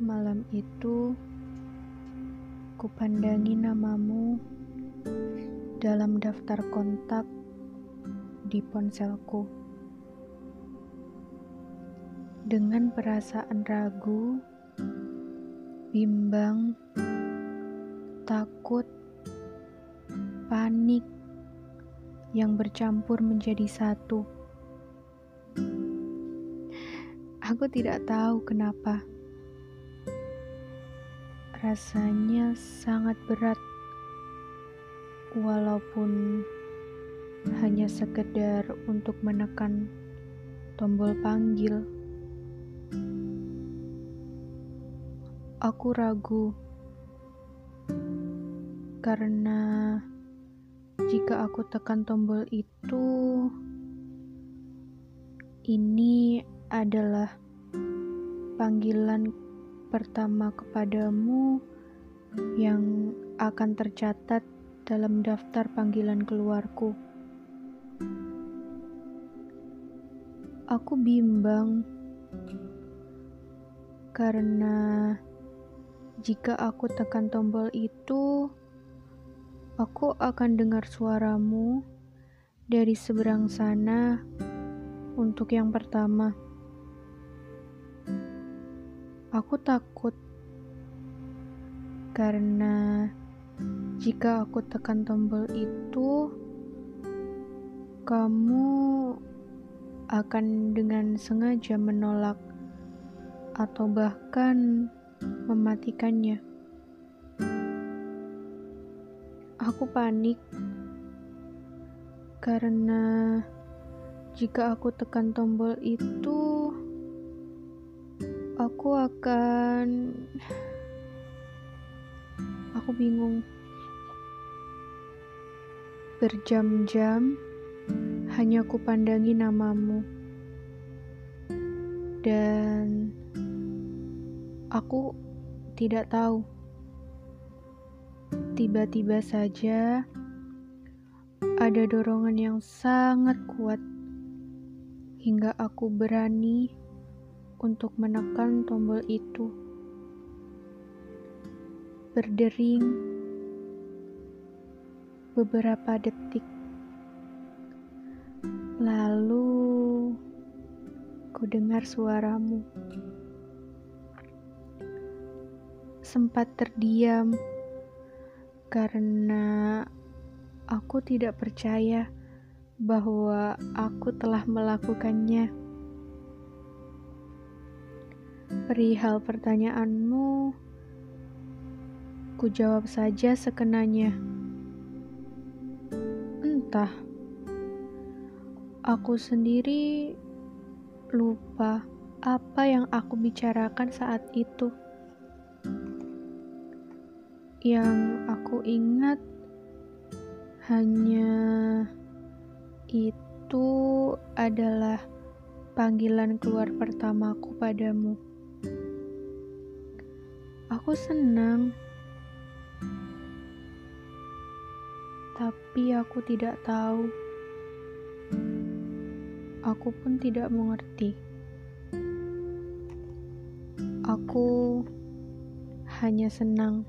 Malam itu, kupandangi namamu dalam daftar kontak di ponselku. Dengan perasaan ragu, bimbang, takut, panik yang bercampur menjadi satu. Aku tidak tahu kenapa. Rasanya sangat berat, walaupun hanya sekedar untuk menekan tombol panggil. Aku ragu karena jika aku tekan tombol itu, ini adalah panggilan pertama kepadamu yang akan tercatat dalam daftar panggilan keluarku. Aku bimbang karena jika aku tekan tombol itu, aku akan dengar suaramu dari seberang sana untuk yang pertama. Aku takut karena jika aku tekan tombol itu, kamu akan dengan sengaja menolak atau bahkan mematikannya. Aku panik karena jika aku tekan tombol itu, aku akan. Aku bingung. Berjam-jam hanya ku pandangi namamu, dan aku tidak tahu Tiba-tiba saja ada dorongan yang sangat kuat hingga aku berani untuk menekan tombol itu. Berdering beberapa detik. Lalu ku dengar suaramu. Sempat terdiam karena aku tidak percaya bahwa aku telah melakukannya. Perihal pertanyaanmu, ku jawab saja sekenanya. Entah, aku sendiri lupa apa yang aku bicarakan saat itu. Yang aku ingat hanya itu adalah panggilan keluar pertamaku padamu. Aku senang, tapi aku tidak tahu. Aku pun tidak mengerti. Aku hanya senang.